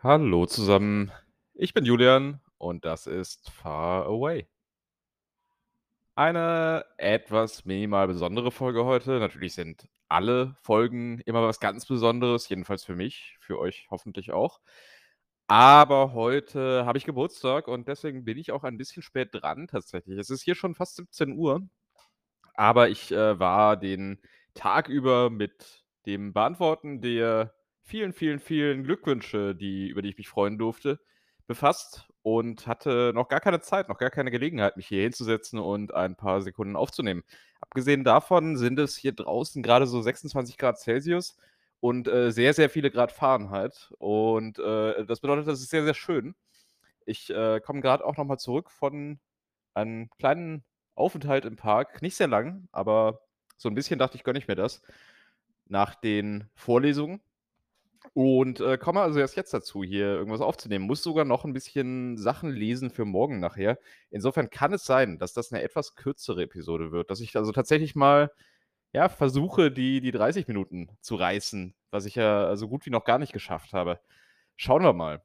Hallo zusammen, ich bin Julian und das ist Far Away. Eine etwas minimal besondere Folge heute. Natürlich sind alle Folgen immer was ganz Besonderes, jedenfalls für mich, für euch hoffentlich auch. Aber heute habe ich Geburtstag und deswegen bin ich auch ein bisschen spät dran tatsächlich. Es ist hier schon fast 17:00, aber ich, äh, war den Tag über mit dem Beantworten der vielen, vielen, vielen Glückwünsche, die über die ich mich freuen durfte, befasst und hatte noch gar keine Zeit, noch gar keine Gelegenheit, mich hier hinzusetzen und ein paar Sekunden aufzunehmen. Abgesehen davon sind es hier draußen grade so 26 Grad Celsius und, äh, sehr, sehr viele Grad Fahrenheit und, äh, das bedeutet, das ist sehr, sehr schön. Ich, äh, komme grad auch noch mal zurück von einem kleinen Aufenthalt im Park, nicht sehr lang, aber so 'n bisschen dachte ich, gönne ich mir das nach den Vorlesungen und, äh, komme also erst jetzt dazu, hier irgendwas aufzunehmen. Muss sogar noch 'n bisschen Sachen lesen für morgen nachher. Insofern kann es sein, dass das 'ne etwas kürzere Episode wird, dass ich also tatsächlich mal, ja, versuche, die die 30 Minuten zu reißen, was ich ja so gut wie noch gar nicht geschafft habe. Schauen wir mal.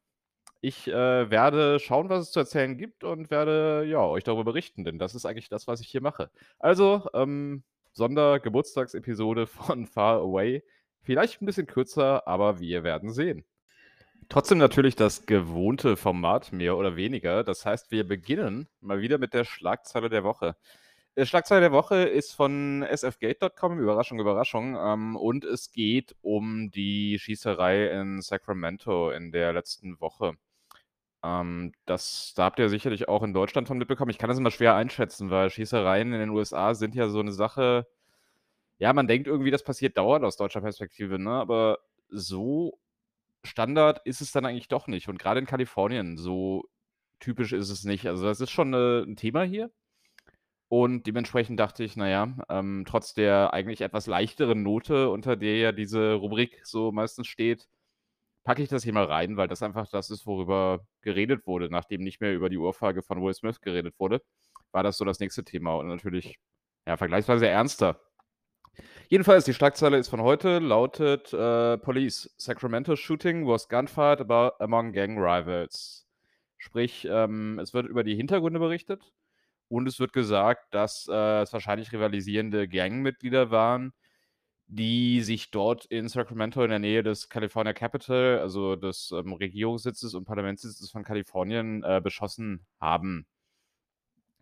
Ich, äh, werde schauen, was es zu erzählen gibt und werde, ja, euch darüber berichten, denn das ist eigentlich das, was ich hier mache. Also, ähm, Sondergeburtstagsepisode von Far Away. Vielleicht 'n bisschen kürzer, aber wir werden sehen. Trotzdem natürlich das gewohnte Format mehr oder weniger. Das heißt, wir beginnen mal wieder mit der Schlagzeile der Woche. Äh, Schlagzeile der Woche ist von sfgate.com, Überraschung, Überraschung, ähm, und es geht um die Schießerei in Sacramento in der letzten Woche. Ähm, das da habt ihr sicherlich auch in Deutschland von mitbekommen. Ich kann das immer schwer einschätzen, weil Schießereien in den USA sind ja so 'ne Sache ja, man denkt irgendwie, das passiert dauernd aus deutscher Perspektive, ne, aber so Standard ist es dann eigentlich doch nicht und grade in Kalifornien, so typisch ist es nicht. Also, das ist schon, äh, 'n Thema hier und dementsprechend dachte ich: „Na ja, ähm, trotz der eigentlich etwas leichteren Note, unter der ja diese Rubrik so meistens steht, packe ich das hier mal rein“, weil das einfach das ist, worüber geredet wurde, nachdem nicht mehr über die Ohrfeige von Will Smith geredet wurde, war das so das nächste Thema und natürlich, ja, vergleichsweise ernster. Jedenfalls, die Schlagzeile ist von heute, lautet, äh: „Police: Sacramento Shooting was gunfight abo among gang rivals.“ Sprich, ähm, es wird über die Hintergründe berichtet und es wird gesagt, dass, äh, es wahrscheinlich rivalisierende Gangmitglieder waren, die sich dort in Sacramento in der Nähe des California Capital, also des, ähm, Regierungssitzes und Parlamentssitzes von Kalifornien, äh, beschossen haben.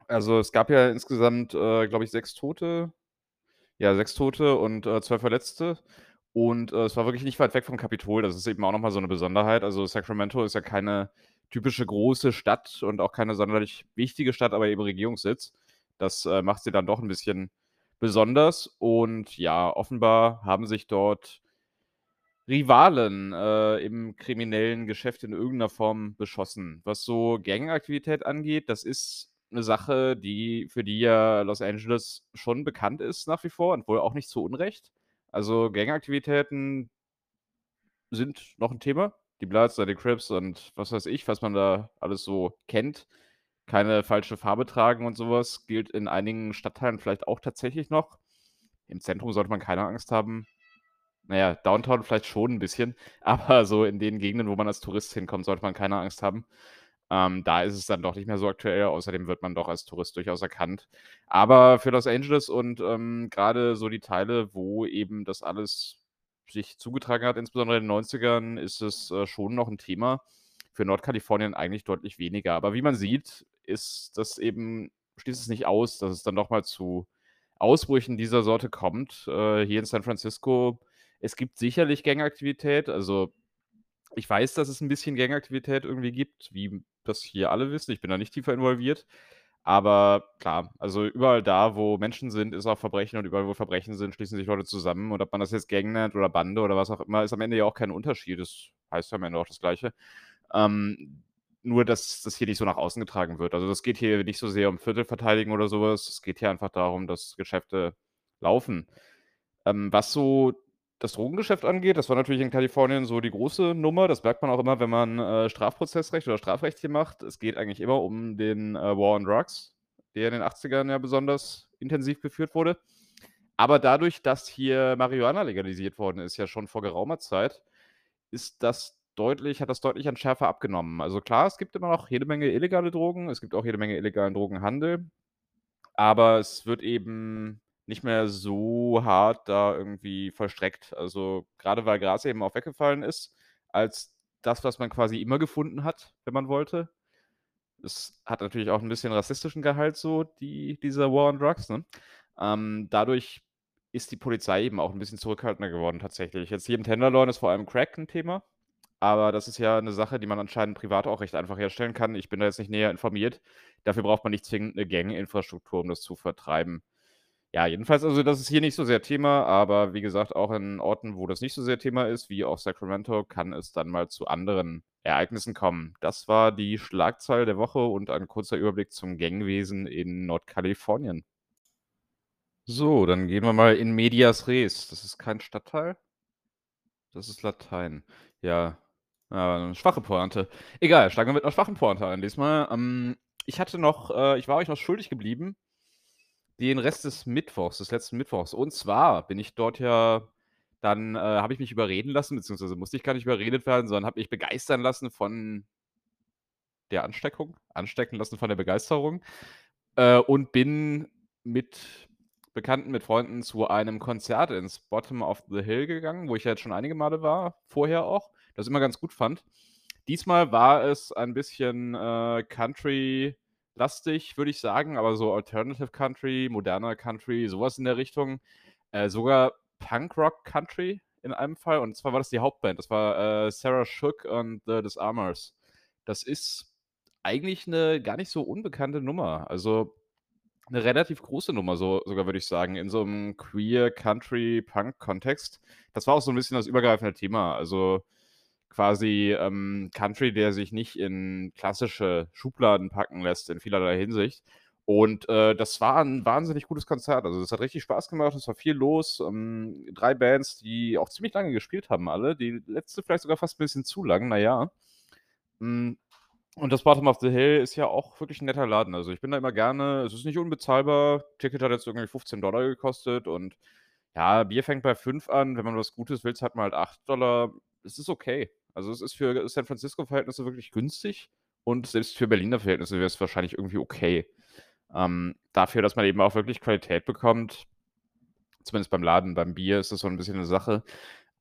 Also, es gab ja insgesamt, äh, glaube ich, 6 Tote. Ja, 6 Tote und, äh, 2 Verletzte und, äh, es war wirklich nicht weit weg vom Kapitol. Das ist eben auch noch mal so 'ne Besonderheit. Also, Sacramento ist ja keine typische große Stadt und auch keine sonderlich wichtige Stadt, aber eben Regierungssitz. Das, äh, macht sie dann doch 'n bisschen besonders und ja, offenbar haben sich dort Rivalen, äh, im kriminellen Geschäft in irgend 'ner Form beschossen. Was so Gangaktivität angeht, das ist 'ne Sache, die für die ja Los Angeles schon bekannt ist nach wie vor und wohl auch nicht zu Unrecht. Also, Gangaktivitäten sind noch 'n Thema. Die Bloods die Crips und was weiß ich, was man da alles so kennt. Keine falsche Farbe tragen und so was gilt in einigen Stadtteilen vielleicht auch tatsächlich noch. Im Zentrum sollte man keine Angst haben. Na ja, Downtown vielleicht schon 'n bisschen, aber so in den Gegenden, wo man als Tourist hinkommt, sollte man keine Angst haben. Ähm, da ist es dann doch nicht mehr so aktuell. Außerdem wird man doch als Tourist durchaus erkannt. Aber für Los Angeles und, ähm, grade so die Teile, wo eben das alles sich zugetragen hat, insbesondere in den 90ern, ist es, äh, schon noch 'n Thema. Für Nordkalifornien eigentlich deutlich weniger. Aber wie man sieht, ist das eben schließt es nicht aus, dass es dann doch mal zu Ausbrüchen dieser Sorte kommt, äh, hier in San Francisco. Es gibt sicherlich Gangaktivität. Also, ich weiß, dass es 'n bisschen Gangaktivität irgendwie gibt, wie das hier alle wissen. Ich bin da nicht tiefer involviert. Aber klar, also überall da, wo Menschen sind, ist auch Verbrechen und überall, wo Verbrechen sind, schließen sich Leute zusammen und ob man das jetzt Gang nennt oder Bande oder was auch immer, ist am Ende ja auch kein Unterschied. Das heißt ja am Ende auch das Gleiche. Ähm, nur, dass das hier nicht so nach außen getragen wird. Also, das geht hier nicht so sehr um Viertelverteidigen oder so was. Es geht hier einfach darum, dass Geschäfte laufen. Ähm, was so das Drogengeschäft angeht, das war natürlich in Kalifornien so die große Nummer. Das merkt man auch immer, wenn man, äh, Strafprozessrecht oder Strafrecht hier macht. Es geht eigentlich immer um den, äh, War on Drugs, der in den 80ern ja besonders intensiv geführt wurde. Aber dadurch, dass hier Marihuana legalisiert worden ist, ja schon vor geraumer Zeit, ist das deutlich hat das deutlich an Schärfe abgenommen. Also klar, es gibt immer noch jede Menge illegale Drogen, es gibt auch jede Menge illegalen Drogenhandel, aber es wird eben nicht mehr so hart da irgendwie vollstreckt. Also gerade weil Gras eben auch weggefallen ist, als das, was man quasi immer gefunden hat, wenn man wollte. Es hat natürlich auch ein bisschen rassistischen Gehalt so, die dieser War on Drugs, ne? Ähm, dadurch ist die Polizei eben auch ein bisschen zurückhaltender geworden tatsächlich. Jetzt hier im Tenderloin ist vor allem Crack ein Thema, aber das ist ja eine Sache, die man anscheinend privat auch recht einfach herstellen kann. Ich bin da jetzt nicht näher informiert. Dafür braucht man nicht zwingend eine Gang-Infrastruktur, um das zu vertreiben. Ja, jedenfalls, also das ist hier nicht so sehr Thema, aber wie gesagt, auch in Orten, wo das nicht so sehr Thema ist, wie auch Sacramento, kann es dann mal zu anderen Ereignissen kommen. Das war die Schlagzeile der Woche und ein kurzer Überblick zum Gangwesen in Nordkalifornien. So, dann gehen wir mal in medias res. Das ist kein Stadtteil? Das ist Latein. Ja, ja, 'ne schwache Pointe. Egal, steigen wir mit einer schwachen Pointe ein diesmal. Ähm, ich hatte noch äh, ich war euch noch schuldig geblieben den Rest des Mittwochs, des letzten Mittwochs. Und zwar bin ich dort ja dann äh, habe ich mich überreden lassen, beziehungsweise musste ich gar nicht überredet werden, sondern habe mich begeistern lassen von der Ansteckung, anstecken lassen von der Begeisterung äh, und bin mit Bekannten, mit Freunden zu einem Konzert ins Bottom of the Hill gegangen, wo ich ja jetzt schon einige Male war, vorher auch, das immer ganz gut fand. Diesmal war es ein bisschen äh, Country lastig, würde ich sagen, aber so Alternative Country, moderner Country, sowas in der Richtung. Äh, sogar Punk-Rock Country in einem Fall. Und zwar war das die Hauptband. Das war äh, Sarah Shook und The Disarmers. Das ist eigentlich eine gar nicht so unbekannte Nummer. Also eine relativ große Nummer, so, sogar würde ich sagen, in so einem Queer Country Punk Kontext. Das war auch so ein bisschen das übergreifende Thema. Also quasi ähm, Country, der sich nicht in klassische Schubladen packen lässt in vielerlei Hinsicht. Und äh, das war ein wahnsinnig gutes Konzert. Also es hat richtig Spaß gemacht, es war viel los. Ähm, drei Bands, die auch ziemlich lange gespielt haben, alle. Die letzte vielleicht sogar fast ein bisschen zu lang, naja. Mm, und das Bottom of the Hill ist ja auch wirklich ein netter Laden. Also ich bin da immer gerne, es ist nicht unbezahlbar. Ticket hat jetzt irgendwie 15 Dollar gekostet und ja, Bier fängt bei 5 an. Wenn man was Gutes will, hat man halt 8 Dollar. Es ist okay. Also es ist für San Francisco-Verhältnisse wirklich günstig und selbst für Berliner Verhältnisse wäre es wahrscheinlich irgendwie okay. Ähm, dafür, dass man eben auch wirklich Qualität bekommt, zumindest beim Laden, beim Bier ist das so ein bisschen eine Sache.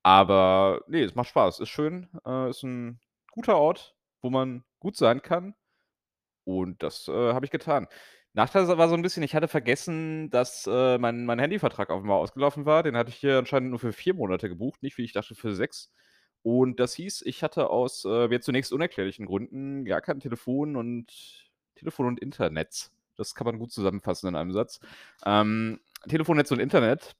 Aber nee, es macht Spaß, ist schön, äh, ist ein guter Ort, wo man gut sein kann. Und das äh, habe ich getan. Nachteil war so ein bisschen, ich hatte vergessen, dass äh, mein, mein Handyvertrag auf einmal ausgelaufen war. Den hatte ich hier anscheinend nur für vier Monate gebucht, nicht wie ich dachte für sechs. Und das hieß, ich hatte aus äh, mir zunächst unerklärlichen Gründen gar kein Telefon und Telefon und Internet. Das kann man gut zusammenfassen in einem Satz. Ähm, Telefonnetz und Internet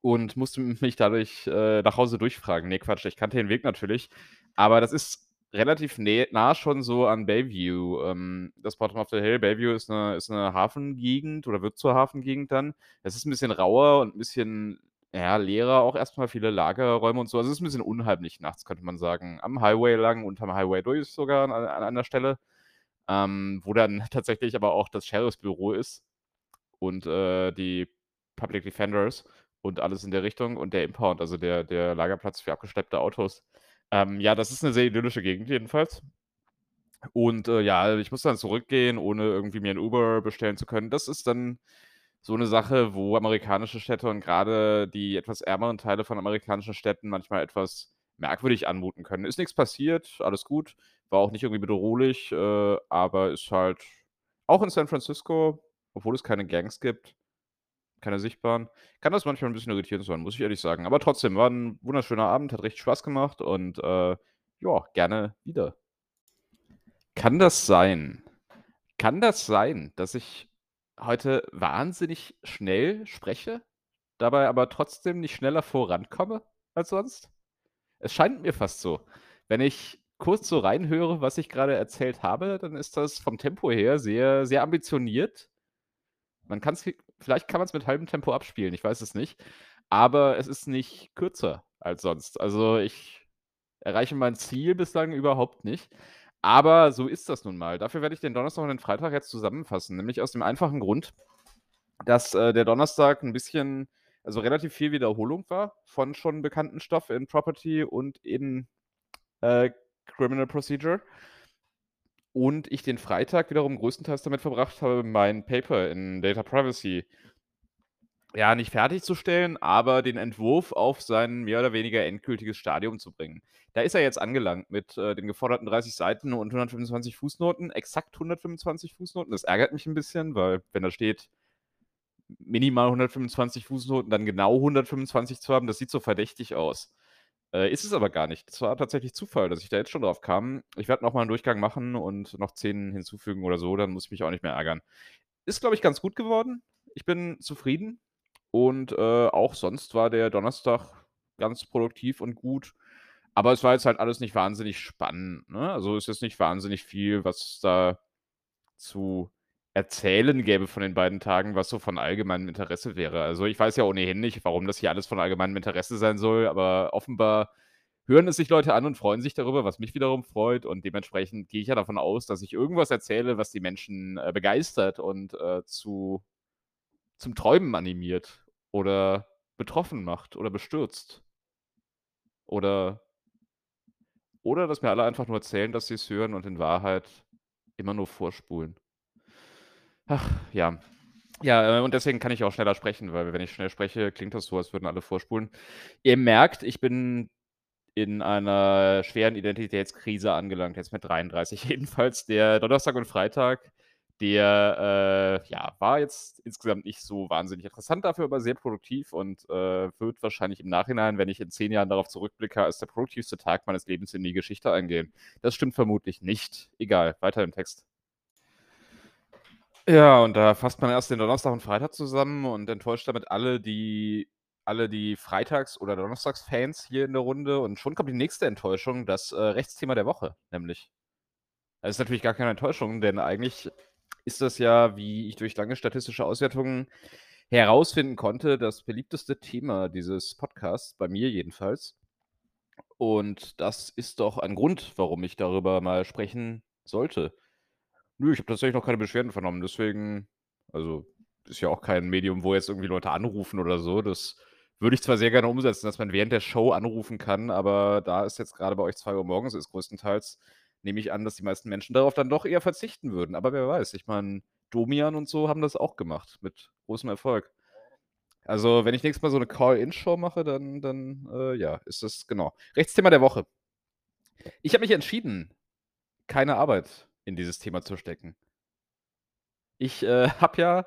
und musste mich dadurch äh, nach Hause durchfragen. Nee, Quatsch, ich kannte den Weg natürlich. Aber das ist relativ nah schon so an Bayview. Ähm, das Bottom of the Hill, Bayview ist eine, ist eine Hafengegend oder wird zur Hafengegend dann. Es ist ein bisschen rauer und ein bisschen ja, leerer auch erstmal viele Lagerräume und so. Also, es ist ein bisschen unheimlich nachts, könnte man sagen. Am Highway lang und am Highway durch sogar an an einer Stelle, ähm, wo dann tatsächlich aber auch das Sheriffsbüro ist und, äh, die Public Defenders und alles in der Richtung und der Impound, also der der Lagerplatz für abgeschleppte Autos. Ähm, ja, das ist eine sehr idyllische Gegend jedenfalls. Und, äh, ja, ich musste dann zurückgehen, ohne irgendwie mir ein Uber bestellen zu können. Das ist dann so eine Sache, wo amerikanische Städte und gerade die etwas ärmeren Teile von amerikanischen Städten manchmal etwas merkwürdig anmuten können. Ist nichts passiert, alles gut, war auch nicht irgendwie bedrohlich, äh, aber ist halt auch in San Francisco, obwohl es keine Gangs gibt, keine sichtbaren, kann das manchmal ein bisschen irritierend sein, muss ich ehrlich sagen. Aber trotzdem, war ein wunderschöner Abend, hat richtig Spaß gemacht und, äh, ja, gerne wieder. Kann das sein kann das sein, dass ich heute wahnsinnig schnell spreche, dabei aber trotzdem nicht schneller vorankomme als sonst? Es scheint mir fast so. Wenn ich kurz so reinhöre, was ich gerade erzählt habe, dann ist das vom Tempo her sehr, sehr ambitioniert. Man kann's vielleicht kann man es mit halbem Tempo abspielen, ich weiß es nicht, aber es ist nicht kürzer als sonst. Also, ich erreiche mein Ziel bislang überhaupt nicht. Aber so ist das nun mal. Dafür werde ich den Donnerstag und den Freitag jetzt zusammenfassen, nämlich aus dem einfachen Grund, dass, äh, der Donnerstag ein bisschen also relativ viel Wiederholung war von schon bekannten Stoff in Property und in, äh, Criminal Procedure. Und ich den Freitag wiederum größtenteils damit verbracht habe, mein Paper in Data Privacy ja, nicht fertigzustellen, aber den Entwurf auf sein mehr oder weniger endgültiges Stadium zu bringen. Da ist er jetzt angelangt mit äh, den geforderten 30 Seiten und 125 Fußnoten, exakt 125 Fußnoten. Das ärgert mich ein bisschen, weil wenn da steht minimal 125 Fußnoten, dann genau 125 zu haben, das sieht so verdächtig aus. Äh, ist es aber gar nicht. Das war tatsächlich Zufall, dass ich da jetzt schon drauf kam. Ich werde nochmal einen Durchgang machen und noch 10 hinzufügen oder so, dann muss ich mich auch nicht mehr ärgern. Ist, glaube ich, ganz gut geworden. Ich bin zufrieden. Und äh, auch sonst war der Donnerstag ganz produktiv und gut. Aber es war jetzt halt alles nicht wahnsinnig spannend. Ne? Also es ist nicht wahnsinnig viel, was da zu erzählen gäbe von den beiden Tagen, was so von allgemeinem Interesse wäre. Also ich weiß ja ohnehin nicht, warum das hier alles von allgemeinem Interesse sein soll, aber offenbar hören es sich Leute an und freuen sich darüber, was mich wiederum freut. Und dementsprechend gehe ich ja davon aus, dass ich irgendwas erzähle, was die Menschen äh, begeistert und äh, zu, zum Träumen animiert oder betroffen macht oder bestürzt. Oder, oder dass mir alle einfach nur erzählen, dass sie es hören und in Wahrheit immer nur vorspulen. Ach, ja. Ja, äh, und deswegen kann ich auch schneller sprechen, weil wenn ich schnell spreche, klingt das so, als würden alle vorspulen. Ihr merkt, ich bin in einer schweren Identitätskrise angelangt, jetzt mit 33 jedenfalls. Der Donnerstag und Freitag der äh, ja, war jetzt insgesamt nicht so wahnsinnig interessant, dafür aber sehr produktiv und äh, wird wahrscheinlich im Nachhinein, wenn ich in zehn Jahren darauf zurückblicke, als der produktivste Tag meines Lebens in die Geschichte eingehen. Das stimmt vermutlich nicht. Egal, weiter im Text. Ja, und da fasst man erst den Donnerstag und Freitag zusammen und enttäuscht damit alle, die alle die Freitags- oder Donnerstagsfans hier in der Runde. Und schon kommt die nächste Enttäuschung, das äh, Rechtsthema der Woche, nämlich. Das ist natürlich gar keine Enttäuschung, denn eigentlich ist das ja, wie ich durch lange statistische Auswertungen herausfinden konnte, das beliebteste Thema dieses Podcasts, bei mir jedenfalls. Und das ist doch ein Grund, warum ich darüber mal sprechen sollte. Nö, ich habe tatsächlich noch keine Beschwerden vernommen, deswegen, also ist ja auch kein Medium, wo jetzt irgendwie Leute anrufen oder so. Das würde ich zwar sehr gerne umsetzen, dass man während der Show anrufen kann, aber da es jetzt gerade bei euch 2 Uhr morgens ist, größtenteils, nehme ich an, dass die meisten Menschen darauf dann doch eher verzichten würden. Aber wer weiß, ich meine, Domian und so haben das auch gemacht mit großem Erfolg. Also, wenn ich nächstes Mal so eine Call-In-Show mache, dann, dann äh, ja, ist das genau. Rechtsthema der Woche. Ich habe mich entschieden, keine Arbeit in dieses Thema zu stecken. Ich äh, habe ja,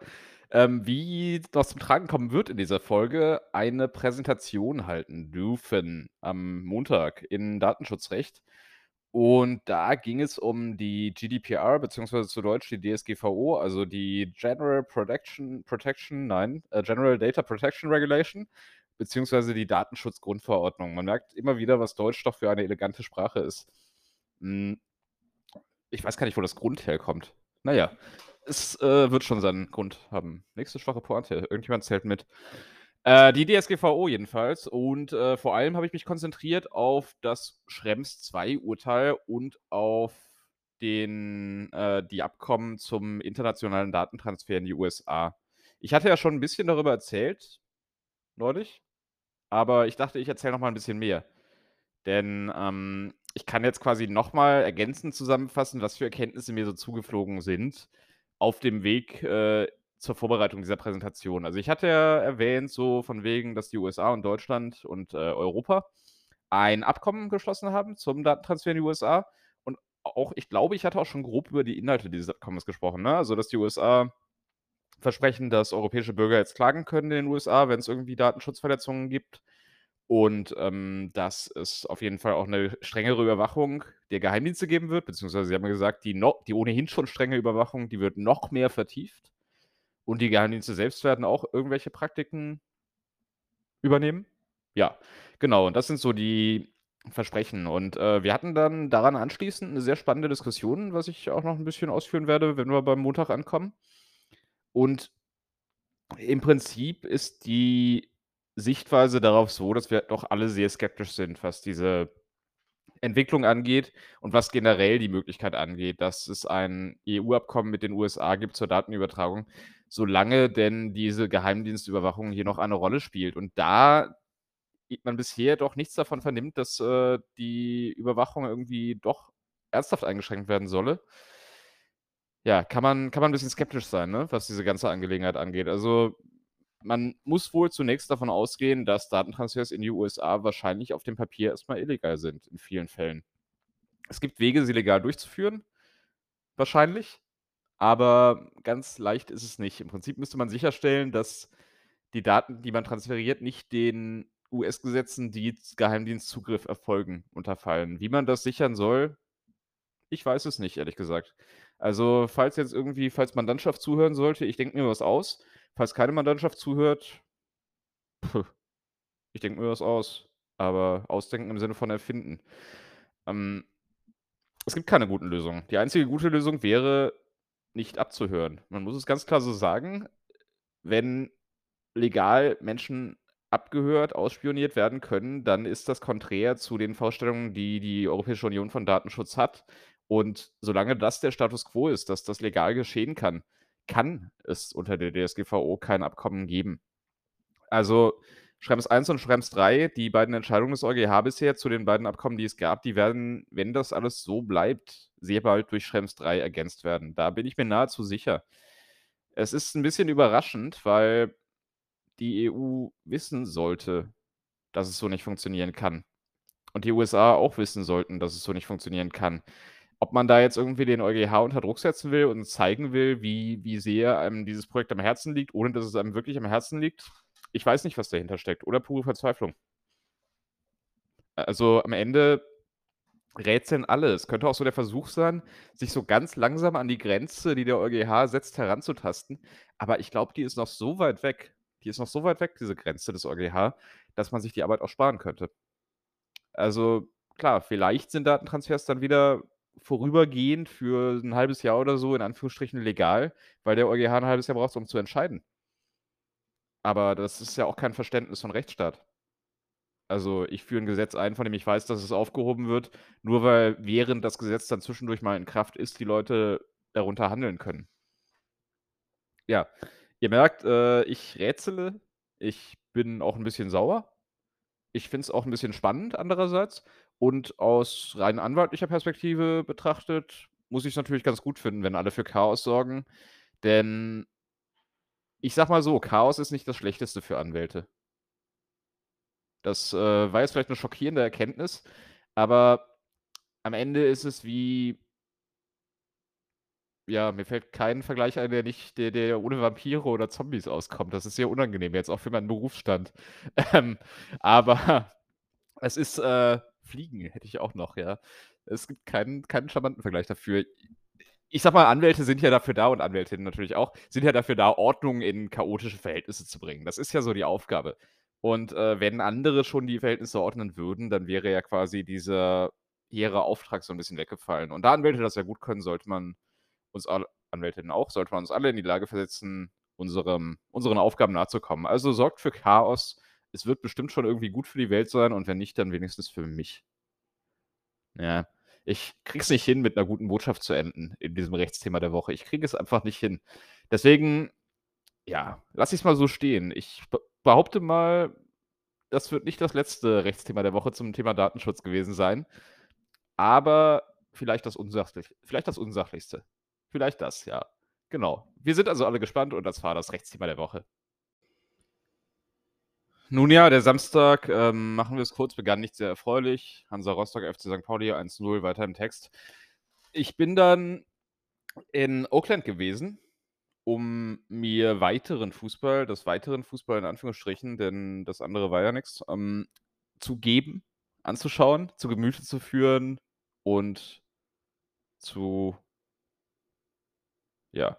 ähm, wie das zum Tragen kommen wird in dieser Folge, eine Präsentation halten dürfen am Montag in Datenschutzrecht. Und da ging es um die GDPR, beziehungsweise zu Deutsch die DSGVO, also die General Protection, Protection, nein, äh, General Data Protection Regulation, beziehungsweise die Datenschutzgrundverordnung. Man merkt immer wieder, was Deutsch doch für eine elegante Sprache ist. Hm, ich weiß gar nicht, wo das Grund herkommt. Naja, es äh, wird schon seinen Grund haben. Nächste schwache Pointe. Irgendjemand zählt mit. Äh, die DSGVO jedenfalls. Und äh, vor allem habe ich mich konzentriert auf das Schrems II-Urteil und auf den, äh, die Abkommen zum internationalen Datentransfer in die USA. Ich hatte ja schon ein bisschen darüber erzählt, neulich, aber ich dachte, ich erzähle noch mal ein bisschen mehr. Denn ähm, ich kann jetzt quasi noch mal ergänzend zusammenfassen, was für Erkenntnisse mir so zugeflogen sind auf dem Weg äh, zur Vorbereitung dieser Präsentation. Also ich hatte ja erwähnt, so von wegen, dass die USA und Deutschland und äh, Europa ein Abkommen geschlossen haben zum Datentransfer in die USA. Und auch, ich glaube, ich hatte auch schon grob über die Inhalte dieses Abkommens gesprochen. Ne? Also, dass die USA versprechen, dass europäische Bürger jetzt klagen können in den USA, wenn es irgendwie Datenschutzverletzungen gibt. Und ähm, dass es auf jeden Fall auch eine strengere Überwachung der Geheimdienste geben wird, beziehungsweise sie haben gesagt, die, no die ohnehin schon strenge Überwachung, die wird noch mehr vertieft. Und die Geheimdienste selbst werden auch irgendwelche Praktiken übernehmen? Ja, genau. Und das sind so die Versprechen. Und äh, wir hatten dann daran anschließend eine sehr spannende Diskussion, was ich auch noch ein bisschen ausführen werde, wenn wir beim Montag ankommen. Und im Prinzip ist die Sichtweise darauf so, dass wir doch alle sehr skeptisch sind, was diese Entwicklung angeht und was generell die Möglichkeit angeht, dass es ein EU-Abkommen mit den USA gibt zur Datenübertragung, solange denn diese Geheimdienstüberwachung hier noch eine Rolle spielt. Und da man bisher doch nichts davon vernimmt, dass, äh, die Überwachung irgendwie doch ernsthaft eingeschränkt werden solle. Ja, kann man kann man 'n bisschen skeptisch sein, ne, was diese ganze Angelegenheit angeht. Also, man muss wohl zunächst davon ausgehen, dass Datentransfers in die USA wahrscheinlich auf dem Papier erst mal illegal sind in vielen Fällen. Es gibt Wege, sie legal durchzuführen, wahrscheinlich, aber ganz leicht ist es nicht. Im Prinzip müsste man sicherstellen, dass die Daten, die man transferiert, nicht den US-Gesetzen, die Geheimdienstzugriff erfolgen, unterfallen. Wie man das sichern soll, ich weiß es nicht, ehrlich gesagt. Also, falls jetzt irgendwie falls Mandantschaft zuhören sollte, ich denke mir was aus. Falls keine Mandantschaft zuhört ich denke mir was aus, aber ausdenken im Sinne von erfinden. Ähm, es gibt keine guten Lösungen. Die einzige gute Lösung wäre, nicht abzuhören. Man muss es ganz klar so sagen, wenn legal Menschen abgehört, ausspioniert werden können, dann ist das konträr zu den Vorstellungen, die die Europäische Union von Datenschutz hat. Und solange das der Status quo ist, dass das legal geschehen kann, kann es unter der DSGVO kein Abkommen geben. Also, Schrems I und Schrems III, die beiden Entscheidungen des EuGH bisher zu den beiden Abkommen, die es gab, die werden, wenn das alles so bleibt, sehr bald durch Schrems III ergänzt werden. Da bin ich mir nahezu sicher. Es ist 'n bisschen überraschend, weil die EU wissen sollte, dass es so nicht funktionieren kann. Und die USA auch wissen sollten, dass es so nicht funktionieren kann. Ob man da jetzt irgendwie den EuGH unter Druck setzen will und zeigen will, wie wie sehr einem dieses Projekt am Herzen liegt, ohne dass es einem wirklich am Herzen liegt, ich weiß nicht, was dahinter steckt oder pure Verzweiflung. Also, am Ende rätseln alle. Es könnte auch so der Versuch sein, sich so ganz langsam an die Grenze, die der EuGH setzt, heranzutasten. Aber ich glaube, die ist noch so weit weg die ist noch so weit weg, diese Grenze des EuGH, dass man sich die Arbeit auch sparen könnte. Also, klar, vielleicht sind Datentransfers dann wieder vorübergehend für 'n halbes Jahr oder so in Anführungsstrichen legal, weil der EuGH 'n halbes Jahr braucht, um zu entscheiden. Aber das ist ja auch kein Verständnis von Rechtsstaat. Also, ich führe 'n Gesetz ein, von dem ich weiß, dass es aufgehoben wird, nur weil während das Gesetz dann zwischendurch mal in Kraft ist, die Leute darunter handeln können. Ja, ihr merkt, äh, ich rätsele. Ich bin auch 'n bisschen sauer. Ich finde es auch 'n bisschen spannend andererseits. Und aus rein anwaltlicher Perspektive betrachtet, muss ich's natürlich ganz gut finden, wenn alle für Chaos sorgen, denn ich sage mal so, Chaos ist nicht das Schlechteste für Anwälte. Das, äh, war jetzt vielleicht 'ne schockierende Erkenntnis, aber am Ende ist es wie ja, mir fällt kein Vergleich ein, der nicht der der ohne Vampire oder Zombies auskommt. Das ist sehr unangenehm jetzt auch für meinen Berufsstand. Ähm, aber es ist, äh Fliegen hätte ich auch noch, ja. Es gibt keinen keinen charmanten Vergleich dafür. Ich sage mal, Anwälte sind ja dafür da und Anwältinnen natürlich auch, sind ja dafür da, Ordnung in chaotische Verhältnisse zu bringen. Das ist ja so die Aufgabe. Und, äh, wenn andere schon die Verhältnisse ordnen würden, dann wäre ja quasi dieser hehre Auftrag so 'n bisschen weggefallen. Und da Anwälte das ja gut können, sollte man uns alle Anwältinnen auch, sollte man uns alle in die Lage versetzen, unserem unseren Aufgaben nachzukommen. Also, sorgt für Chaos. Es wird bestimmt schon irgendwie gut für die Welt sein und wenn nicht, dann wenigstens für mich. Ja, ich kriege es nicht hin, mit 'ner guten Botschaft zu enden in diesem Rechtsthema der Woche. Ich kriege es einfach nicht hin. Deswegen, ja, lasse ich's mal so stehen. Ich behaupte mal, das wird nicht das letzte Rechtsthema der Woche zum Thema Datenschutz gewesen sein, aber vielleicht das unsachlich vielleicht das unsachlichste. Vielleicht das, ja. Genau. Wir sind also alle gespannt und das war das Rechtsthema der Woche. Nun ja, der Samstag, ähm, machen wir es kurz, begann nicht sehr erfreulich. Hansa Rostock, FC Sankt Pauli 1:0, weiter im Text. Ich bin dann in Oakland gewesen, um mir weiteren Fußball das weiteren Fußball in Anführungsstrichen, denn das andere war ja nix, ähm, zu geben, anzuschauen, zu Gemüte zu führen und zu ja,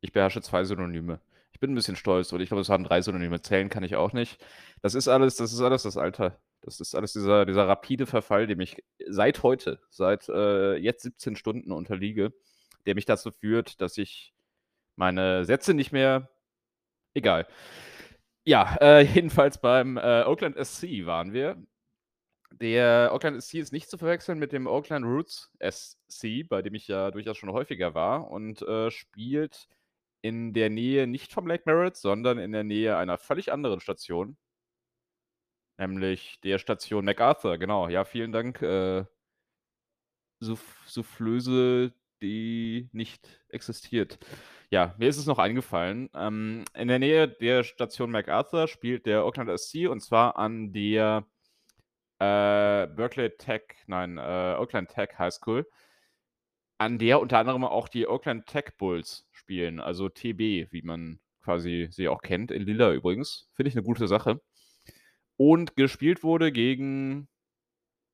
ich beherrsche 2 Synonyme. Ich bin 'n bisschen stolz und ich glaube, es waren 3 Synonyme. Zählen kann ich auch nicht. Das ist alles das ist alles das Alter. Das ist alles dieser dieser rapide Verfall, dem ich seit heute, seit, äh, jetzt 17 Stunden unterliege, der mich dazu führt, dass ich meine Sätze nicht mehr egal. Ja, äh, jedenfalls beim, äh, Oakland SC waren wir. Der Oakland SC ist nicht zu verwechseln mit dem Oakland Roots SC, bei dem ich ja durchaus schon häufiger war und, äh, spielt in der Nähe nicht vom Lake Merritt, sondern in der Nähe einer völlig anderen Station. nämlich der Station MacArthur, genau. Ja, vielen Dank, äh Souff Soufflöse, die nicht existiert. Ja, mir ist es noch eingefallen. Ähm, in der Nähe der Station MacArthur spielt der Oakland SC und zwar an der, äh, Berkeley Tech nein, äh, Oakland Tech High School, an der unter anderem auch die Oakland Tech Bulls spielen, also TB, wie man quasi sie auch kennt, in lila übrigens. Finde ich 'ne gute Sache. Und gespielt wurde gegen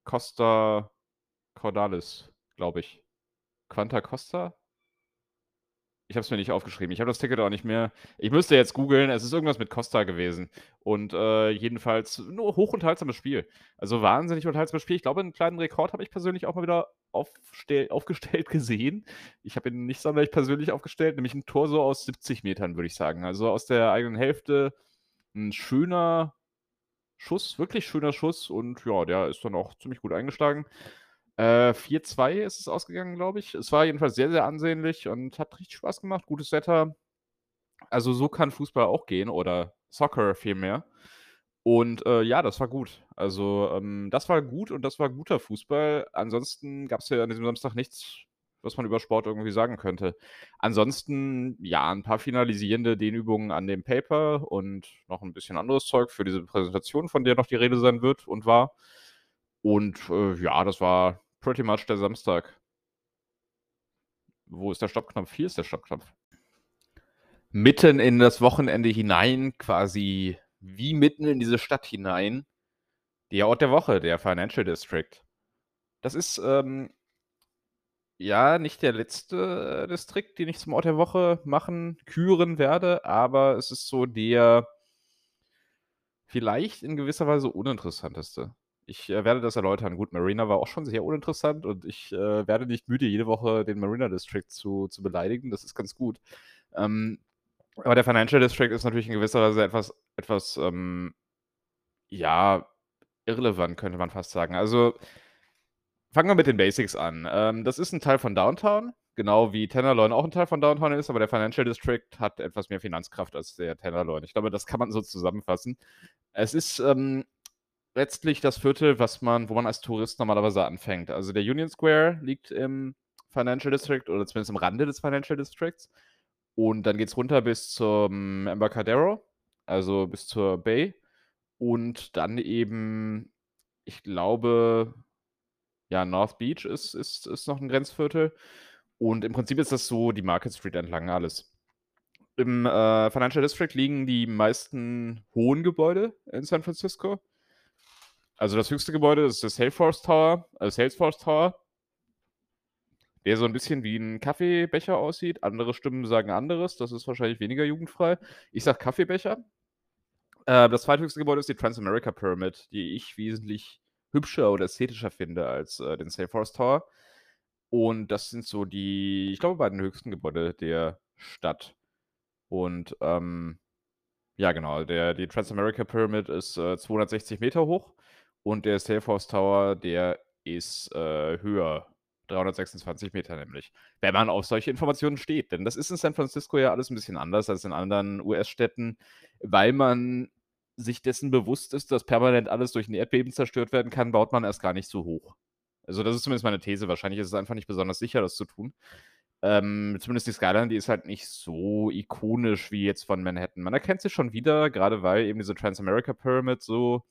Costa Cordalis, glaube ich. Quanta Costa? Ich habe es mir nicht aufgeschrieben. Ich habe das Ticket auch nicht mehr. Ich müsste jetzt googeln. Es ist irgendwas mit Costa gewesen. Und äh, jedenfalls nur hochunterhaltsames Spiel. Also wahnsinnig unterhaltsames Spiel. Ich glaube, einen kleinen Rekord habe ich persönlich auch mal wieder aufgestellt gesehen. Ich habe ihn nicht sonderlich persönlich aufgestellt, nämlich ein Tor so aus 70 Metern, würde ich sagen. Also aus der eigenen Hälfte. Ein schöner Schuss, wirklich schöner Schuss. Und ja, der ist dann auch ziemlich gut eingeschlagen. Äh, 4:2 ist es ausgegangen, glaube ich. Es war jedenfalls sehr, sehr ansehnlich und hat richtig Spaß gemacht. Gutes Wetter. Also, so kann Fußball auch gehen oder Soccer vielmehr. Und, äh, ja, das war gut. Also, ähm, das war gut und das war guter Fußball. Ansonsten gab's ja an diesem Samstag nichts, was man über Sport irgendwie sagen könnte. Ansonsten, ja, 'n paar finalisierende Dehnübungen an dem Paper und noch 'n bisschen anderes Zeug für diese Präsentation, von der noch die Rede sein wird und war. Und, äh, ja, das war pretty much der Samstag. Wo ist der Stoppknopf? Hier ist der Stoppknopf. Mitten in das Wochenende hinein, quasi wie mitten in diese Stadt hinein, der Ort der Woche, der Financial District. Das ist, ähm ja, nicht der letzte Distrikt, den ich zum Ort der Woche machen küren werde, aber es ist so der vielleicht in gewisser Weise uninteressanteste. Ich, äh, werde das erläutern. Gut, Marina war auch schon sehr uninteressant und ich, äh, werde nicht müde, jede Woche den Marina District zu zu beleidigen. Das ist ganz gut. Ähm, aber der Financial District ist natürlich in gewisser Weise etwas etwas, ähm, ja, irrelevant, könnte man fast sagen. Also fangen wir mit den Basics an. Ähm, das ist 'n Teil von Downtown, genau wie Tenderloin auch 'n Teil von Downtown ist, aber der Financial District hat etwas mehr Finanzkraft als der Tenderloin. Ich glaube, das kann man so zusammenfassen. Es ist, ähm, letztlich das Viertel, was man wo man als Tourist normalerweise anfängt. Also, der Union Square liegt im Financial District oder zumindest am Rande des Financial Districts. Und dann geht's runter bis zum Embarcadero, also bis zur Bay. Und dann eben, ich glaube ja, North Beach ist ist ist noch 'n Grenzviertel. Und im Prinzip ist das so die Market Street entlang alles. Im, äh, Financial District liegen die meisten hohen Gebäude in San Francisco. Also, das höchste Gebäude ist der Salesforce Tower äh, Salesforce Tower. Der so 'n bisschen wie 'n Kaffeebecher aussieht. Andere Stimmen sagen anderes. Das ist wahrscheinlich weniger jugendfrei. Ich sage Kaffeebecher. Äh, das zweithöchste Gebäude ist die Transamerica Pyramid, die ich wesentlich hübscher oder ästhetischer finde als, äh, den Salesforce Tower. Und das sind so die, ich glaube, beiden höchsten Gebäude der Stadt. Und, ähm, ja genau, der die Transamerica Pyramid ist, äh, 260 Meter hoch und der Salesforce Tower, der ist, äh, höher, 326 Meter nämlich. Wenn man auf solche Informationen steht, denn das ist in San Francisco ja alles 'n bisschen anders als in anderen US-Städten, weil man sich dessen bewusst ist, dass permanent alles durch 'n Erdbeben zerstört werden kann, baut man erst gar nicht so hoch. Also, das ist zumindest meine These. Wahrscheinlich ist es einfach nicht besonders sicher, das zu tun. Ähm, zumindest die Skyline, die ist halt nicht so ikonisch wie jetzt von Manhattan. Man erkennt sie schon wieder, grade weil eben diese Transamerica Pyramid so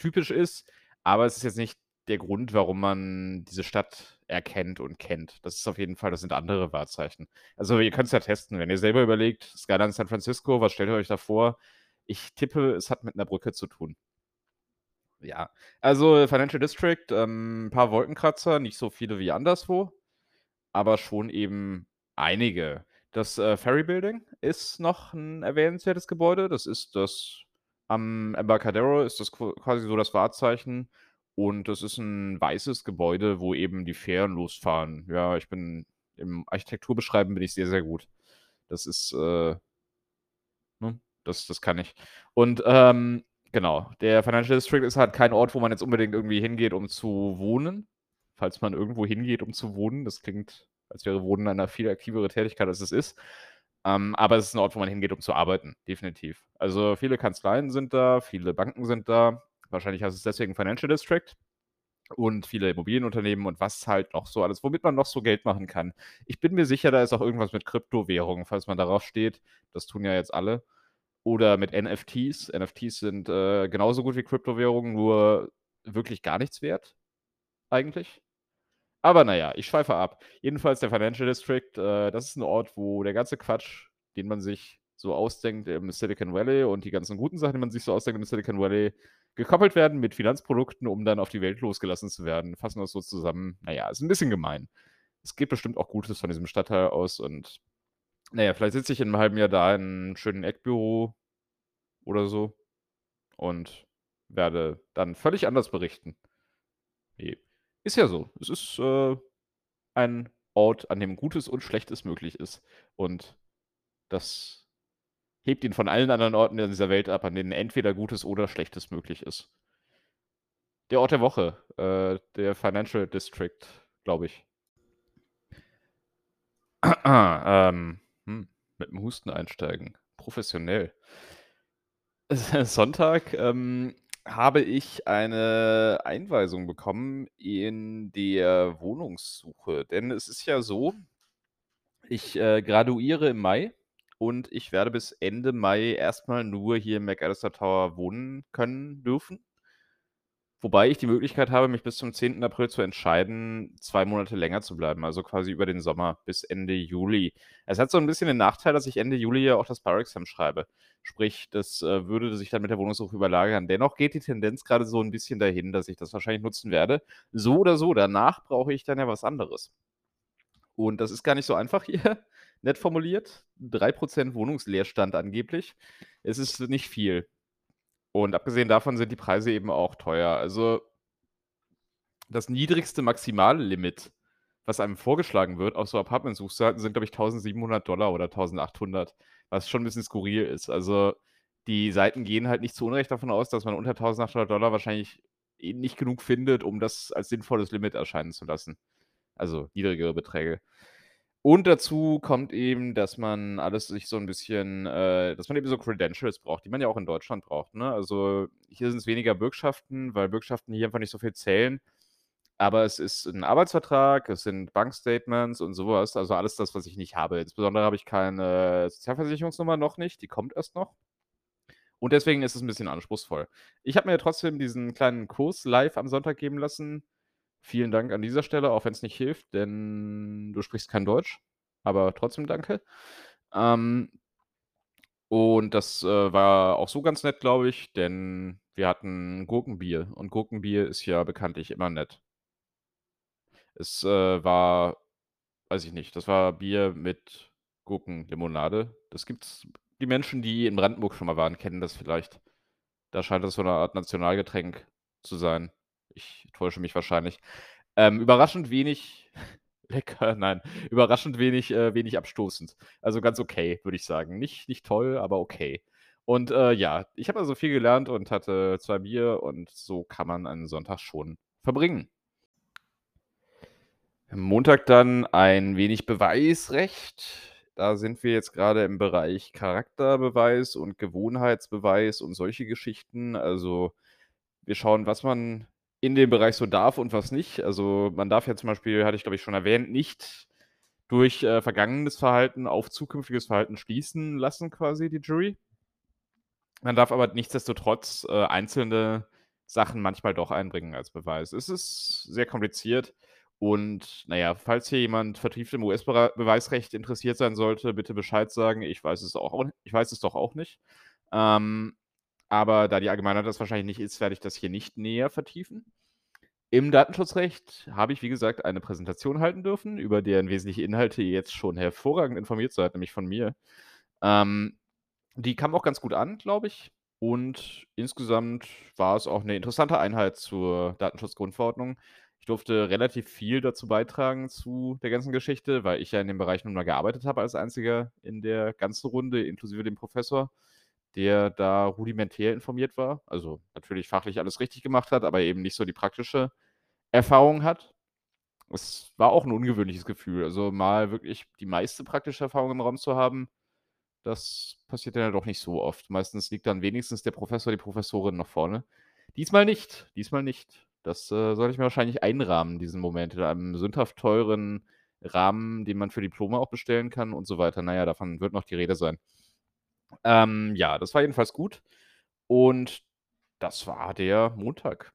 typisch ist, aber es ist jetzt nicht der Grund, warum man diese Stadt erkennt und kennt. Das ist auf jeden Fall das sind andere Wahrzeichen. Also, ihr könnt's ja testen, wenn ihr selber überlegt, Skyline San Francisco, was stellt ihr euch da vor? Ich tippe, es hat mit 'ner Brücke zu tun. Ja, also, Financial District, ähm, 'n paar Wolkenkratzer, nicht so viele wie anderswo, aber schon eben einige. Das, äh, Ferry Building ist noch 'n erwähnenswertes Gebäude. Das ist das am Embarcadero ist das qu quasi so das Wahrzeichen und das ist 'n weißes Gebäude, wo eben die Fähren losfahren. Ja, ich bin im Architekturbeschreiben bin ich sehr, sehr gut. Das ist, äh ne, das das kann ich. Und, ähm, genau, der Financial District ist halt kein Ort, wo man jetzt unbedingt irgendwie hingeht, um zu wohnen. Falls man irgendwo hingeht, um zu wohnen. Das klingt, als wäre Wohnen eine viel aktivere Tätigkeit, als es ist. Ähm, aber es ist 'n Ort, wo man hingeht, um zu arbeiten, definitiv. Also, viele Kanzleien sind da, viele Banken sind da, Wahrscheinlich heißt es deswegen Financial District und viele Immobilienunternehmen und was halt noch so alles, womit man noch so Geld machen kann. Ich bin mir sicher, da ist auch irgendwas mit Kryptowährungen, falls man darauf steht. Das tun ja jetzt alle. Oder mit NFTs. NFTs sind äh, genauso gut wie Kryptowährungen, nur wirklich gar nichts wert. Eigentlich. Aber naja, ich schweife ab. Jedenfalls der Financial District, äh, das ist ein Ort, wo der ganze Quatsch, den man sich so ausdenkt im Silicon Valley und die ganzen guten Sachen, die man sich so ausdenkt im Silicon Valley, gekoppelt werden mit Finanzprodukten, um dann auf die Welt losgelassen zu werden. Fassen wir das so zusammen. Naja, ist ein bisschen gemein. Es geht bestimmt auch Gutes von diesem Stadtteil aus und naja, vielleicht sitze ich in einem halben Jahr da in einem schönen Eckbüro oder so und werde dann völlig anders berichten. Nee. Ist ja so. Es ist äh, ein Ort, an dem Gutes und Schlechtes möglich ist. Und das hebt ihn von allen anderen Orten in dieser Welt ab, an denen entweder Gutes oder Schlechtes möglich ist. Der Ort der Woche, äh, der Financial District, glaube ich. ähm, hm, mit dem Husten einsteigen. Professionell. Sonntag ähm, habe ich eine Einweisung bekommen in der Wohnungssuche. Denn es ist ja so, ich äh, graduiere im Mai und ich werde bis Ende Mai erstmal nur hier im McAllister Tower wohnen können dürfen. Wobei ich die Möglichkeit habe, mich bis zum 10. April zu entscheiden, zwei Monate länger zu bleiben, also quasi über den Sommer bis Ende Juli. Es hat so ein bisschen den Nachteil, dass ich Ende Juli ja auch das Bar-Exam schreibe. Sprich, das äh, würde sich dann mit der Wohnungssuche überlagern. Dennoch geht die Tendenz gerade so ein bisschen dahin, dass ich das wahrscheinlich nutzen werde. So oder so, danach brauche ich dann ja was anderes. Und das ist gar nicht so einfach hier, nett formuliert. 3% Wohnungsleerstand angeblich. Es ist nicht viel. Und abgesehen davon sind die Preise eben auch teuer. Also das niedrigste maximale Limit, was einem vorgeschlagen wird auf so Apartment-Suchseiten, sind, glaube ich, 1700 Dollar oder 1800, was schon ein bisschen skurril ist. Also die Seiten gehen halt nicht zu Unrecht davon aus, dass man unter 1800 Dollar wahrscheinlich eh nicht genug findet, um das als sinnvolles Limit erscheinen zu lassen. Also niedrigere Beträge. Und dazu kommt eben, dass man alles sich so ein bisschen äh, dass man eben so Credentials braucht, die man ja auch in Deutschland braucht, ne? Also, hier sind es weniger Bürgschaften, weil Bürgschaften hier einfach nicht so viel zählen. Aber es ist ein Arbeitsvertrag, es sind Bankstatements und sowas. also alles das, was ich nicht habe. Insbesondere habe ich keine Sozialversicherungsnummer noch nicht, die kommt erst noch. Und deswegen ist es ein bisschen anspruchsvoll. Ich habe mir trotzdem diesen kleinen Kurs live am Sonntag geben lassen Vielen Dank an dieser Stelle, auch wenn es nicht hilft, denn du sprichst kein Deutsch, aber trotzdem danke. Ähm, und das, äh, war auch so ganz nett, glaube ich, denn wir hatten Gurkenbier und Gurkenbier ist ja bekanntlich immer nett. Es, äh, war weiß ich nicht, das war Bier mit Gurkenlimonade. Das gibt's die Menschen, die in Brandenburg schon mal waren, kennen das vielleicht. Da scheint das so eine Art Nationalgetränk zu sein. Ich täusche mich wahrscheinlich. Ähm, überraschend wenig lecker, nein, überraschend wenig, äh, wenig abstoßend. Also ganz okay, würde ich sagen. Nicht, nicht toll, aber okay. Und äh, ja, ich habe also viel gelernt und hatte zwei Bier und so kann man einen Sonntag schon verbringen. Montag dann ein wenig Beweisrecht. Da sind wir jetzt gerade im Bereich Charakterbeweis und Gewohnheitsbeweis und solche Geschichten. Also wir schauen, was man in dem Bereich so darf und was nicht. Also man darf ja zum Beispiel, hatte ich glaube ich schon erwähnt, nicht durch äh, vergangenes Verhalten auf zukünftiges Verhalten schließen lassen, quasi die Jury. Man darf aber nichtsdestotrotz äh, einzelne Sachen manchmal doch einbringen als Beweis. Es ist sehr kompliziert und naja, falls hier jemand vertieft im US-Beweisrecht interessiert sein sollte, bitte Bescheid sagen. Ich weiß es auch, ich weiß es doch auch nicht. Ähm, aber da die Allgemeinheit das wahrscheinlich nicht ist, werde ich das hier nicht näher vertiefen. Im Datenschutzrecht habe ich, wie gesagt, eine Präsentation halten dürfen, über deren wesentliche Inhalte ihr jetzt schon hervorragend informiert seid, nämlich von mir. Ähm, die kam auch ganz gut an, glaube ich. Und insgesamt war es auch eine interessante Einheit zur Datenschutzgrundverordnung. Ich durfte relativ viel dazu beitragen zu der ganzen Geschichte, weil ich ja in dem Bereich nun mal gearbeitet habe als einziger in der ganzen Runde, inklusive dem Professor der da rudimentär informiert war. Also natürlich fachlich alles richtig gemacht hat, aber eben nicht so die praktische Erfahrung hat. Es war auch ein ungewöhnliches Gefühl. Also mal wirklich die meiste praktische Erfahrung im Raum zu haben, das passiert dann ja doch nicht so oft. Meistens liegt dann wenigstens der Professor, die Professorin noch vorne. Diesmal nicht, diesmal nicht. Das, äh, sollte ich mir wahrscheinlich einrahmen, diesen Moment, in einem sündhaft teuren Rahmen, den man für Diplome auch bestellen kann und so weiter. Na ja, davon wird noch die Rede sein. Ähm, ja, das war jedenfalls gut und das war der Montag.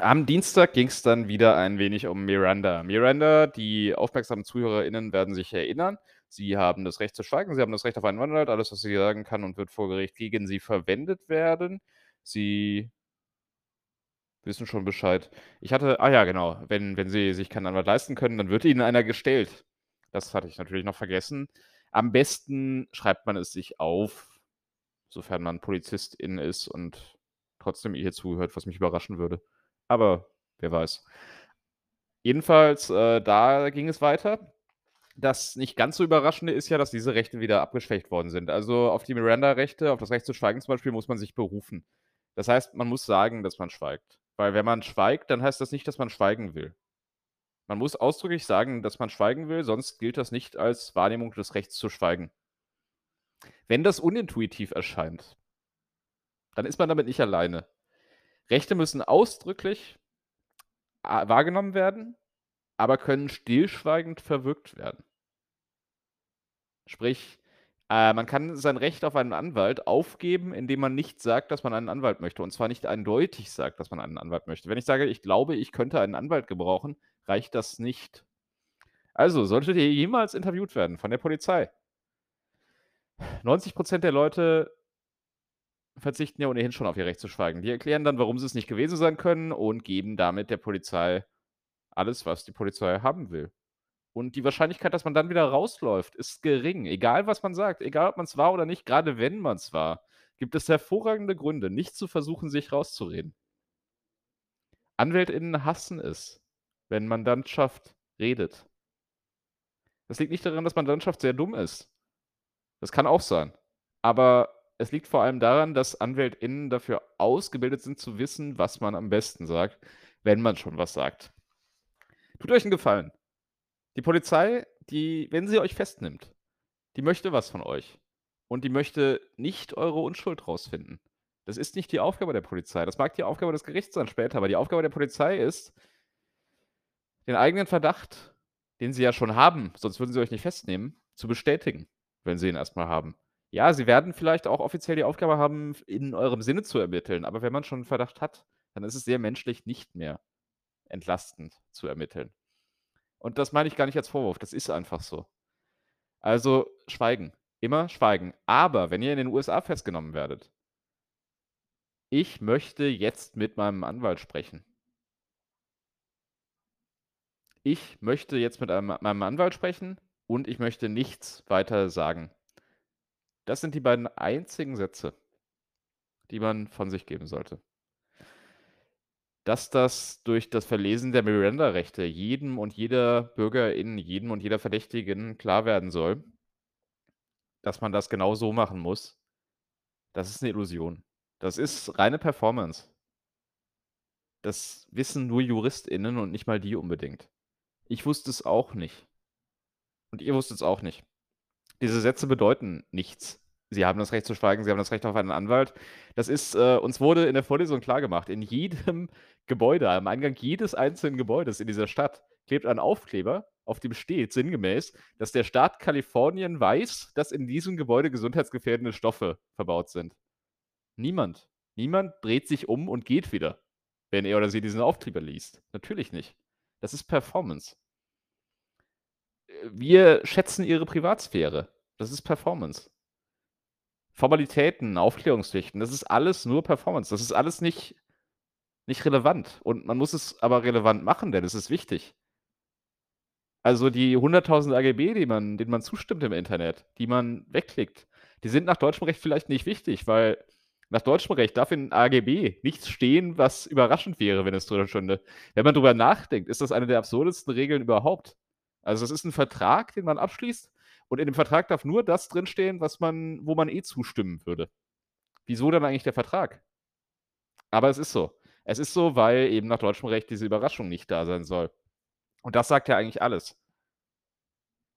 Am Dienstag ging's dann wieder ein wenig um Miranda. Miranda, die aufmerksamen ZuhörerInnen werden sich erinnern, sie haben das Recht zu schweigen, sie haben das Recht auf einen Anwalt. Alles, was sie sagen kann und wird vor Gericht gegen sie verwendet werden. Sie wissen schon Bescheid. Ich hatte ah ja, genau, wenn wenn sie sich keinen Anwalt leisten können, dann wird ihnen einer gestellt. Das hatte ich natürlich noch vergessen. Am besten schreibt man es sich auf, sofern man Polizistin ist und trotzdem ihr zuhört, was mich überraschen würde. Aber wer weiß. Jedenfalls, äh, da ging es weiter. Das nicht ganz so Überraschende ist ja, dass diese Rechte wieder abgeschwächt worden sind. Also, auf die Miranda-Rechte, auf das Recht zu schweigen zum Beispiel, muss man sich berufen. Das heißt, man muss sagen, dass man schweigt. Weil wenn man schweigt, dann heißt das nicht, dass man schweigen will. Man muss ausdrücklich sagen, dass man schweigen will, sonst gilt das nicht als Wahrnehmung des Rechts zu schweigen. Wenn das unintuitiv erscheint, dann ist man damit nicht alleine. Rechte müssen ausdrücklich a wahrgenommen werden, aber können stillschweigend verwirkt werden. Sprich, äh, man kann sein Recht auf einen Anwalt aufgeben, indem man nicht sagt, dass man einen Anwalt möchte. Und zwar nicht eindeutig sagt, dass man einen Anwalt möchte. Wenn ich sage: „Ich glaube, ich könnte einen Anwalt gebrauchen“, reicht das nicht. Also, solltet ihr jemals interviewt werden von der Polizei 90% der Leute verzichten ja ohnehin schon auf ihr Recht zu schweigen. Die erklären dann, warum sie es nicht gewesen sein können und geben damit der Polizei alles, was die Polizei haben will. Und die Wahrscheinlichkeit, dass man dann wieder rausläuft, ist gering. Egal, was man sagt, egal, ob man es war oder nicht, gerade wenn man es war, gibt es hervorragende Gründe, nicht zu versuchen, sich rauszureden. AnwältInnen hassen es, wenn Mandantschaft redet. Das liegt nicht daran, dass Mandantschaft sehr dumm ist. Das kann auch sein. Aber es liegt vor allem daran, dass AnwältInnen dafür ausgebildet sind, zu wissen, was man am besten sagt, wenn man schon was sagt. Tut euch 'n Gefallen. Die Polizei, die wenn sie euch festnimmt, die möchte was von euch. Und die möchte nicht eure Unschuld rausfinden. Das ist nicht die Aufgabe der Polizei. Das mag die Aufgabe des Gerichts sein später, aber die Aufgabe der Polizei ist den eigenen Verdacht, den sie ja schon haben, sonst würden sie euch nicht festnehmen, zu bestätigen, wenn sie ihn erst mal haben. Ja, sie werden vielleicht auch offiziell die Aufgabe haben, in eurem Sinne zu ermitteln, aber wenn man schon 'n Verdacht hat, dann ist es sehr menschlich nicht mehr entlastend zu ermitteln. Und das meine ich gar nicht als Vorwurf, das ist einfach so. Also, schweigen, immer schweigen. Aber wenn ihr in den USA festgenommen werdet ich möchte jetzt mit meinem Anwalt sprechen. Ich möchte jetzt mit einem meinem Anwalt sprechen und ich möchte nichts weiter sagen. Das sind die beiden einzigen Sätze, die man von sich geben sollte. Dass das durch das Verlesen der Miranda-Rechte jedem und jeder Bürgerin, jedem und jeder Verdächtigen klar werden soll dass man das genau so machen muss, das ist 'ne Illusion. Das ist reine Performance. Das wissen nur JuristInnen und nicht mal die unbedingt. Ich wusste es auch nicht. Und ihr wusstet's auch nicht. Diese Sätze bedeuten nichts. Sie haben das Recht zu schweigen, sie haben das Recht auf einen Anwalt. Das ist äh, uns wurde in der Vorlesung klargemacht, in jedem Gebäude, am Eingang jedes einzelnen Gebäudes in dieser Stadt klebt ein Aufkleber, auf dem steht sinngemäß, dass der Staat Kalifornien weiß, dass in diesem Gebäude gesundheitsgefährdende Stoffe verbaut sind. Niemand. Niemand dreht sich um und geht wieder, wenn er oder sie diesen Aufkleber liest. Natürlich nicht. Das ist Performance. Wir schätzen ihre Privatsphäre. Das ist Performance. Formalitäten, Aufklärungspflichten, das ist alles nur Performance. Das ist alles nicht nicht relevant. Und man muss es aber relevant machen, denn es ist wichtig. Also, die 100.000 AGB, die man denen man zustimmt im Internet, die man wegklickt, die sind nach deutschem Recht vielleicht nicht wichtig, weil nach deutschem Recht darf in AGB nichts stehen, was überraschend wäre, wenn es drüber stünde. Wenn man drüber nachdenkt, ist das eine der absurdesten Regeln überhaupt. Also, es ist 'n Vertrag, den man abschließt und in dem Vertrag darf nur das drinstehen, was man wo man eh zustimmen würde. Wieso dann eigentlich der Vertrag? Aber es ist so. Es ist so, weil eben nach deutschem Recht diese Überraschung nicht da sein soll. Und das sagt ja eigentlich alles.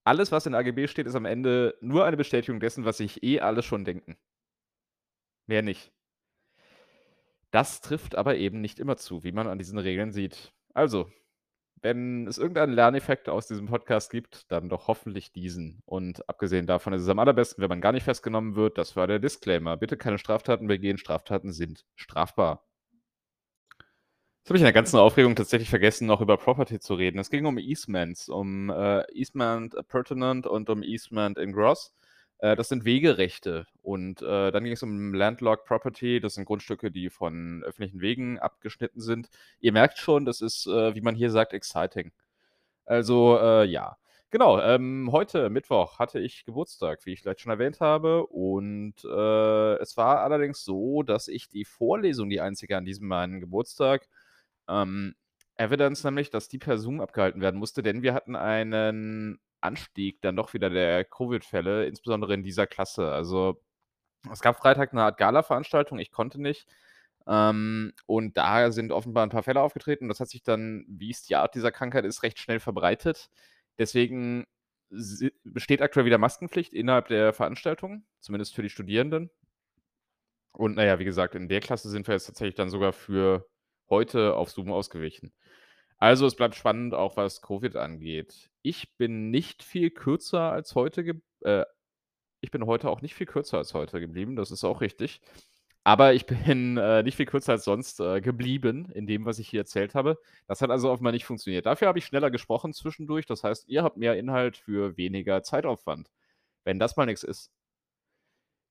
Alles, was in AGB steht, ist am Ende nur eine Bestätigung dessen, was sich eh alle schon denken. Mehr nicht. Das trifft aber eben nicht immer zu, wie man an diesen Regeln sieht. Also, wenn es irgendeinen Lerneffekt aus diesem Podcast gibt, dann doch hoffentlich diesen. Und abgesehen davon ist es am allerbesten, wenn man gar nicht festgenommen wird. Das war der Disclaimer. Bitte keine Straftaten begehen. Straftaten sind strafbar. Jetzt habe ich in der ganzen Aufregung tatsächlich vergessen, noch über Property zu reden. Es ging um Easements, um äh, Easement Pertinent und um Easement in Gross. Äh, das sind Wegerechte. Und äh, dann ging es um Landlocked Property. Das sind Grundstücke, die von öffentlichen Wegen abgeschnitten sind. Ihr merkt schon, das ist, äh, wie man hier sagt, exciting. Also, äh, ja. Genau, ähm, heute, Mittwoch, hatte ich Geburtstag, wie ich vielleicht schon erwähnt habe. Und äh, es war allerdings so, dass ich die Vorlesung, die einzige an diesem meinen Geburtstag, ähm, Evidence nämlich, dass die per Zoom abgehalten werden musste, denn wir hatten einen Anstieg dann doch wieder der Covid-Fälle, insbesondere in dieser Klasse. Also, es gab Freitag eine Art Gala-Veranstaltung, ich konnte nicht. Ähm, und da sind offenbar ein paar Fälle aufgetreten. Das hat sich dann, wie es die Art dieser Krankheit ist, recht schnell verbreitet. Deswegen besteht aktuell wieder Maskenpflicht innerhalb der Veranstaltung, zumindest für die Studierenden. Und naja, wie gesagt, in der Klasse sind wir jetzt tatsächlich dann sogar für heute auf Zoom ausgewichen. Also, es bleibt spannend, auch was Covid angeht. Ich bin nicht viel kürzer als heute ge äh, ich bin heute auch nicht viel kürzer als heute geblieben, das ist auch richtig. Aber ich bin, äh, nicht viel kürzer als sonst, äh, geblieben in dem, was ich hier erzählt habe. Das hat also offenbar nicht funktioniert. Dafür habe ich schneller gesprochen zwischendurch. Das heißt, ihr habt mehr Inhalt für weniger Zeitaufwand, wenn das mal nix ist.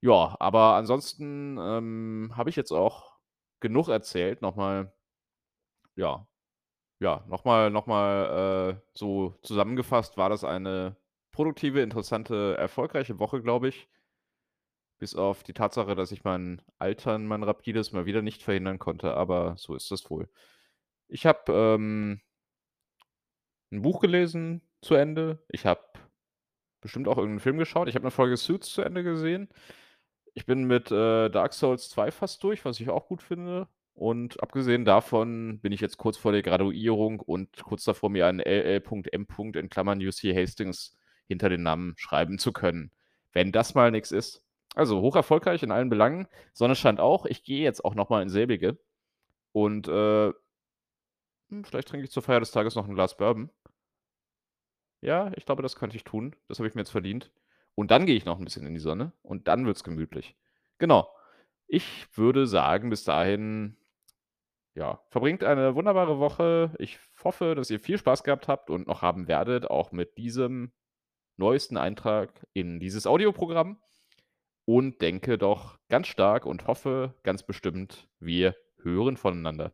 Ja, aber ansonsten, ähm, habe ich jetzt auch genug erzählt. Noch mal ja, ja, noch mal noch mal, äh, so zusammengefasst war das eine produktive, interessante, erfolgreiche Woche, glaube ich. Bis auf die Tatsache, dass ich mein Altern, mein rapides mal wieder nicht verhindern konnte, aber so ist das wohl. Ich habe, ähm 'n Buch gelesen zu Ende. Ich habe bestimmt auch irgend 'n Film geschaut. Ich habe 'ne Folge Suits zu Ende gesehen. Ich bin mit, äh, Dark Souls 2 fast durch, was ich auch gut finde. Und abgesehen davon bin ich jetzt kurz vor der Graduierung und kurz davor, mir ein LL.M. in Klammern UC Hastings hinter den Namen schreiben zu können. Wenn das mal nix ist. Also, hoch erfolgreich in allen Belangen. Sonne scheint auch. Ich gehe jetzt auch noch mal in selbige. Und, äh hm, vielleicht trinke ich zur Feier des Tages noch 'n Glas Bourbon. Ja, ich glaube, das könnte ich tun. Das habe ich mir jetzt verdient. Und dann gehe ich noch 'n bisschen in die Sonne und dann wird's gemütlich. Genau. Ich würde sagen, bis dahin ja, verbringt eine wunderbare Woche. Ich hoffe, dass ihr viel Spaß gehabt habt und noch haben werdet, auch mit diesem neuesten Eintrag in dieses Audioprogramm. Und denke doch ganz stark und hoffe ganz bestimmt, wir hören voneinander.